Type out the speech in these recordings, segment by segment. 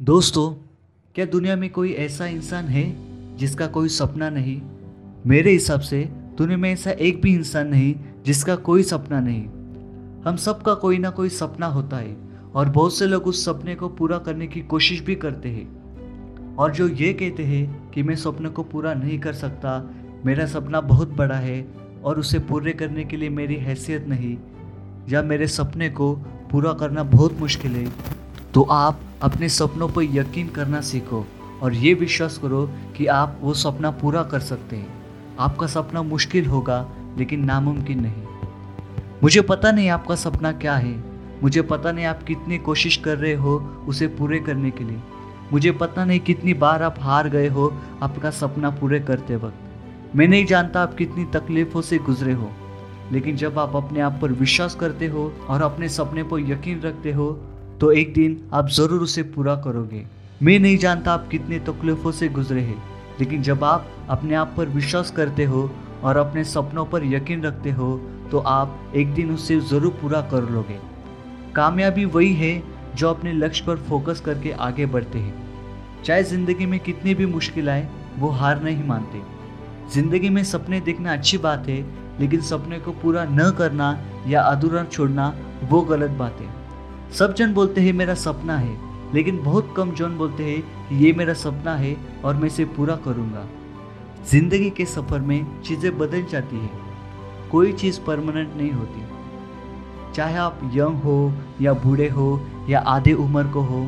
दोस्तों, क्या दुनिया में कोई ऐसा इंसान है जिसका कोई सपना नहीं? मेरे हिसाब से दुनिया में ऐसा एक भी इंसान नहीं जिसका कोई सपना नहीं। हम सब का कोई ना कोई सपना होता है और बहुत से लोग उस सपने को पूरा करने की कोशिश भी करते हैं। और जो ये कहते हैं कि मैं सपने को पूरा नहीं कर सकता, मेरा सपना बहुत बड़ा है और उसे पूरे करने के लिए मेरी हैसियत नहीं, या मेरे सपने को पूरा करना बहुत मुश्किल है। तो आप अपने सपनों पर यकीन करना सीखो और ये विश्वास करो कि आप वो सपना पूरा कर सकते हैं। आपका सपना मुश्किल होगा, लेकिन नामुमकिन नहीं। मुझे पता नहीं आपका सपना क्या है। मुझे पता नहीं आप कितनी कोशिश कर रहे हो उसे पूरे करने के लिए। मुझे पता नहीं कितनी बार आप हार गए हो आपका सपना पूरे करते वक्त। मैं नहीं जानता आप कितनी तकलीफ़ों से गुजरे हो। लेकिन जब आप अपने आप पर विश्वास करते हो और अपने सपने पर यकीन रखते हो तो एक दिन आप ज़रूर उसे पूरा करोगे। मैं नहीं जानता आप कितने तकलीफ़ों से गुजरे हैं, लेकिन जब आप अपने आप पर विश्वास करते हो और अपने सपनों पर यकीन रखते हो तो आप एक दिन उसे ज़रूर पूरा कर लोगे। कामयाबी वही है जो अपने लक्ष्य पर फोकस करके आगे बढ़ते हैं। चाहे ज़िंदगी में कितनी भी मुश्किल आए, वो हार नहीं मानते। ज़िंदगी में सपने देखना अच्छी बात है, लेकिन सपने को पूरा न करना या अधूरा छोड़ना वो गलत बात है। सब जन बोलते हैं, मेरा सपना है। लेकिन बहुत कम जन बोलते हैं ये मेरा सपना है और मैं इसे पूरा करूँगा। ज़िंदगी के सफ़र में चीज़ें बदल जाती है। कोई चीज़ परमानेंट नहीं होती। चाहे आप यंग हो या बूढ़े हो या आधे उम्र को हो,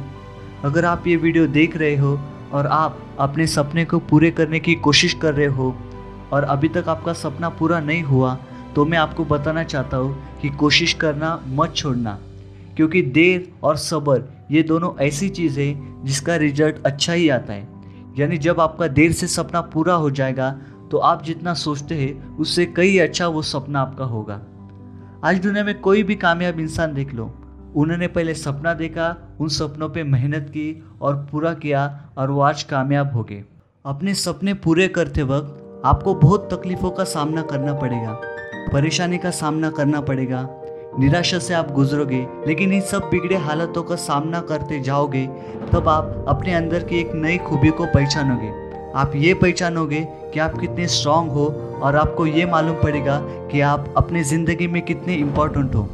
अगर आप ये वीडियो देख रहे हो और आप अपने सपने को पूरे करने की कोशिश कर रहे हो और अभी तक आपका सपना पूरा नहीं हुआ तो मैं आपको बताना चाहता हूँ कि कोशिश करना मत छोड़ना। क्योंकि देर और सब्र, ये दोनों ऐसी चीज़ है जिसका रिज़ल्ट अच्छा ही आता है। यानी जब आपका देर से सपना पूरा हो जाएगा तो आप जितना सोचते हैं, उससे कई अच्छा वो सपना आपका होगा। आज दुनिया में कोई भी कामयाब इंसान देख लो, उन्होंने पहले सपना देखा, उन सपनों पे मेहनत की और पूरा किया और वो आज कामयाब हो गए। अपने सपने पूरे करते वक्त आपको बहुत तकलीफ़ों का सामना करना पड़ेगा, परेशानी का सामना करना पड़ेगा निराशा से आप गुजरोगे, लेकिन इन सब बिगड़े हालतों का सामना करते जाओगे, तब आप अपने अंदर की एक नई खूबी को पहचानोगे। आप ये पहचानोगे कि आप कितने स्ट्रांग हो, और आपको ये मालूम पड़ेगा कि आप अपने ज़िंदगी में कितने इम्पोर्टेंट हो।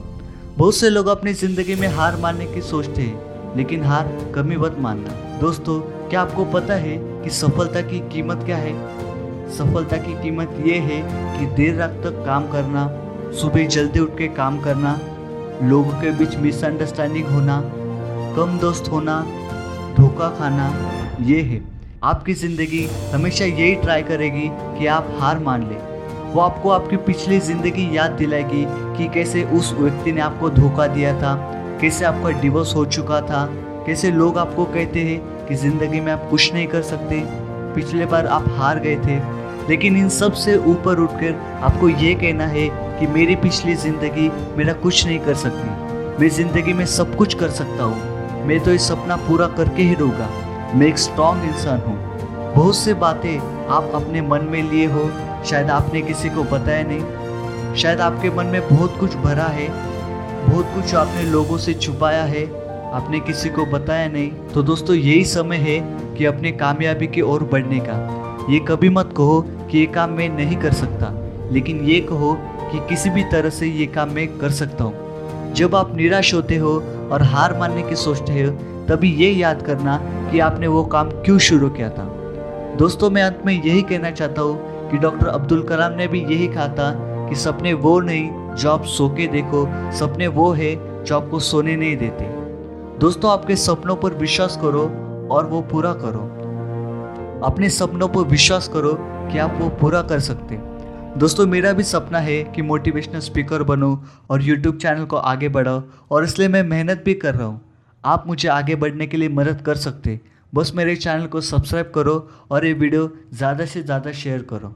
बहुत से लोग अपनी ज़िंदगी में हार मानने की सोचते हैं, लेकिन हार कमी मत मानना। दोस्तों, क्या आपको पता है कि सफलता की कीमत क्या है? सफलता की कीमत ये है कि देर रात तक काम करना सुबह जल्दी उठ के काम करना, लोगों के बीच मिसअंडरस्टैंडिंग होना, कम दोस्त होना, धोखा खाना, ये है। आपकी ज़िंदगी हमेशा यही ट्राई करेगी कि आप हार मान लें। वो आपको आपकी पिछली ज़िंदगी याद दिलाएगी कि कैसे उस व्यक्ति ने आपको धोखा दिया था, कैसे आपका डिवोर्स हो चुका था, कैसे लोग आपको कहते हैं कि ज़िंदगी में आप कुछ नहीं कर सकते, पिछले बार आप हार गए थे। लेकिन इन सबसे ऊपर उठकर आपको ये कहना है कि मेरी पिछली ज़िंदगी मेरा कुछ नहीं कर सकती। मैं ज़िंदगी में सब कुछ कर सकता हूँ। मैं तो ये सपना पूरा करके ही रहूँगा मैं एक स्ट्रॉन्ग इंसान हूँ। बहुत से बातें आप अपने मन में लिए हो, शायद आपने किसी को बताया नहीं। शायद आपके मन में बहुत कुछ भरा है। बहुत कुछ आपने लोगों से छुपाया है। आपने किसी को बताया नहीं। तो दोस्तों, यही समय है कि अपने कामयाबी की ओर बढ़ने का। ये कभी मत कहो कि ये काम मैं नहीं कर सकता। लेकिन ये कहो कि किसी भी तरह से ये काम मैं कर सकता हूँ। जब आप निराश होते हो और हार मानने की सोचते हो, तभी ये याद करना कि आपने वो काम क्यों शुरू किया था। दोस्तों, मैं अंत में यही कहना चाहता हूँ कि डॉक्टर अब्दुल कलाम ने भी यही कहा था कि सपने वो नहीं जो आप सो के देखो, सपने वो है जो आपको सोने नहीं देते। दोस्तों, आपके सपनों पर विश्वास करो और वो पूरा करो। अपने सपनों पर विश्वास करो कि आप वो पूरा कर सकते दोस्तों, मेरा भी सपना है कि मोटिवेशनल स्पीकर बनो और यूट्यूब चैनल को आगे बढ़ाओ और इसलिए मैं मेहनत भी कर रहा हूँ। आप मुझे आगे बढ़ने के लिए मदद कर सकते बस मेरे चैनल को सब्सक्राइब करो और ये वीडियो ज़्यादा से ज़्यादा शेयर करो।